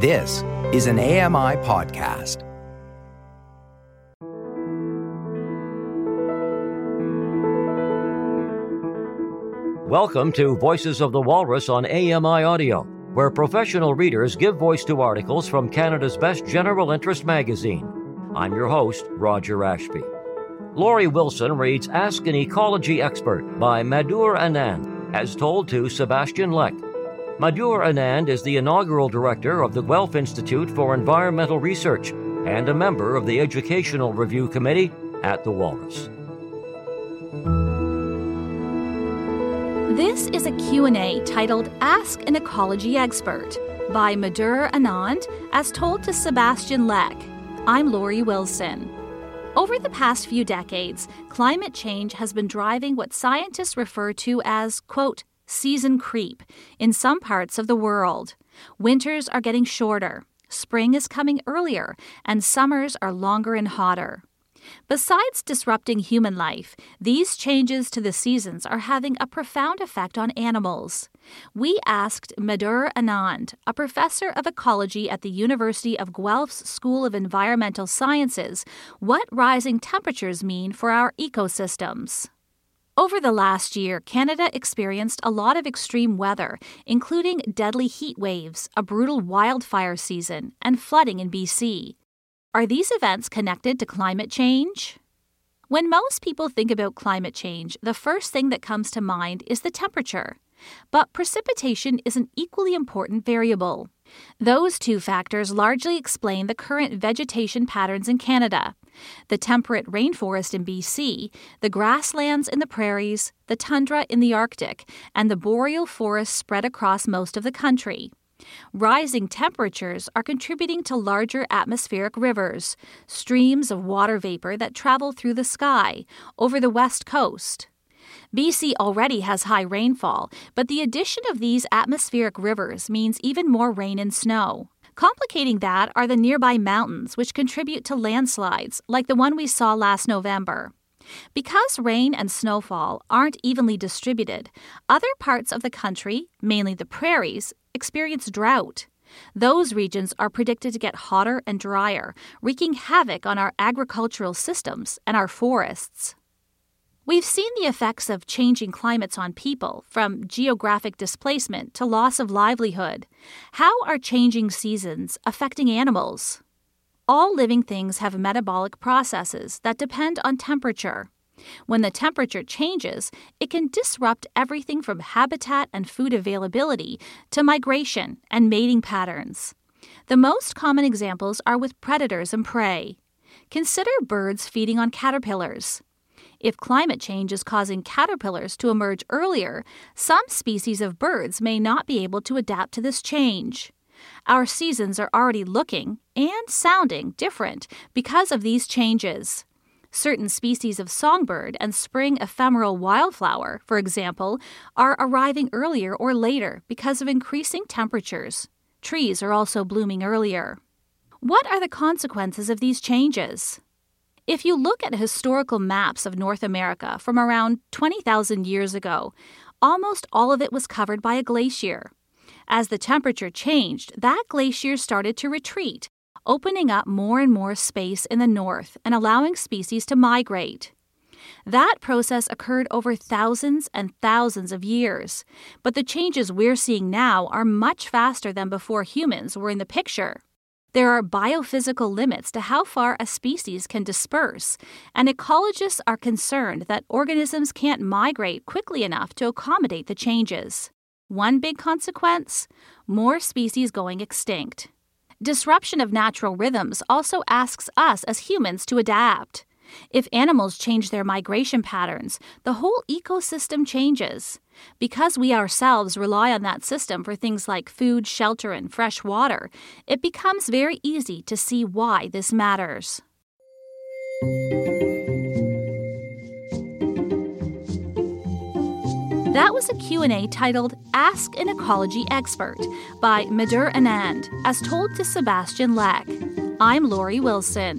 This is an AMI podcast. Welcome to Voices of the Walrus on AMI Audio, where professional readers give voice to articles from Canada's best general interest magazine. I'm your host, Roger Ashby. Laurie Wilson reads Ask an Ecology Expert by Madhur Anand, as told to Sebastian Leck. Madhur Anand is the inaugural director of the Guelph Institute for Environmental Research and a member of the Educational Review Committee at the Walrus. This is a Q&A titled Ask an Ecology Expert by Madhur Anand as told to Sebastian Leck. I'm Laurie Wilson. Over the past few decades, climate change has been driving what scientists refer to as, quote, season creep in some parts of the world. Winters are getting shorter, spring is coming earlier, and summers are longer and hotter. Besides disrupting human life, these changes to the seasons are having a profound effect on animals. We asked Madhur Anand, a professor of ecology at the University of Guelph's School of Environmental Sciences, what rising temperatures mean for our ecosystems. Over the last year, Canada experienced a lot of extreme weather, including deadly heat waves, a brutal wildfire season, and flooding in BC. Are these events connected to climate change? When most people think about climate change, the first thing that comes to mind is the temperature. But precipitation is an equally important variable. Those two factors largely explain the current vegetation patterns in Canada the temperate rainforest in BC, the grasslands in the prairies, the tundra in the Arctic, and the boreal forests spread across most of the country. Rising temperatures are contributing to larger atmospheric rivers, streams of water vapor that travel through the sky over the west coast. BC already has high rainfall, but the addition of these atmospheric rivers means even more rain and snow. Complicating that are the nearby mountains, which contribute to landslides, like the one we saw last November. Because rain and snowfall aren't evenly distributed, other parts of the country, mainly the prairies, experience drought. Those regions are predicted to get hotter and drier, wreaking havoc on our agricultural systems and our forests. We've seen the effects of changing climates on people, from geographic displacement to loss of livelihood. How are changing seasons affecting animals? All living things have metabolic processes that depend on temperature. When the temperature changes, it can disrupt everything from habitat and food availability to migration and mating patterns. The most common examples are with predators and prey. Consider birds feeding on caterpillars. If climate change is causing caterpillars to emerge earlier, some species of birds may not be able to adapt to this change. Our seasons are already looking and sounding different because of these changes. Certain species of songbird and spring ephemeral wildflower, for example, are arriving earlier or later because of increasing temperatures. Trees are also blooming earlier. What are the consequences of these changes? If you look at historical maps of North America from around 20,000 years ago, almost all of it was covered by a glacier. As the temperature changed, that glacier started to retreat, opening up more and more space in the north and allowing species to migrate. That process occurred over thousands and thousands of years, but the changes we're seeing now are much faster than before humans were in the picture. There are biophysical limits to how far a species can disperse, and ecologists are concerned that organisms can't migrate quickly enough to accommodate the changes. One big consequence more species going extinct. Disruption of natural rhythms also asks us as humans to adapt. If animals change their migration patterns, the whole ecosystem changes. Because we ourselves rely on that system for things like food, shelter, and fresh water, it becomes very easy to see why this matters. That was a Q&A titled Ask an Ecology Expert by Madhur Anand, as told to Sebastian Leck. I'm Laurie Wilson.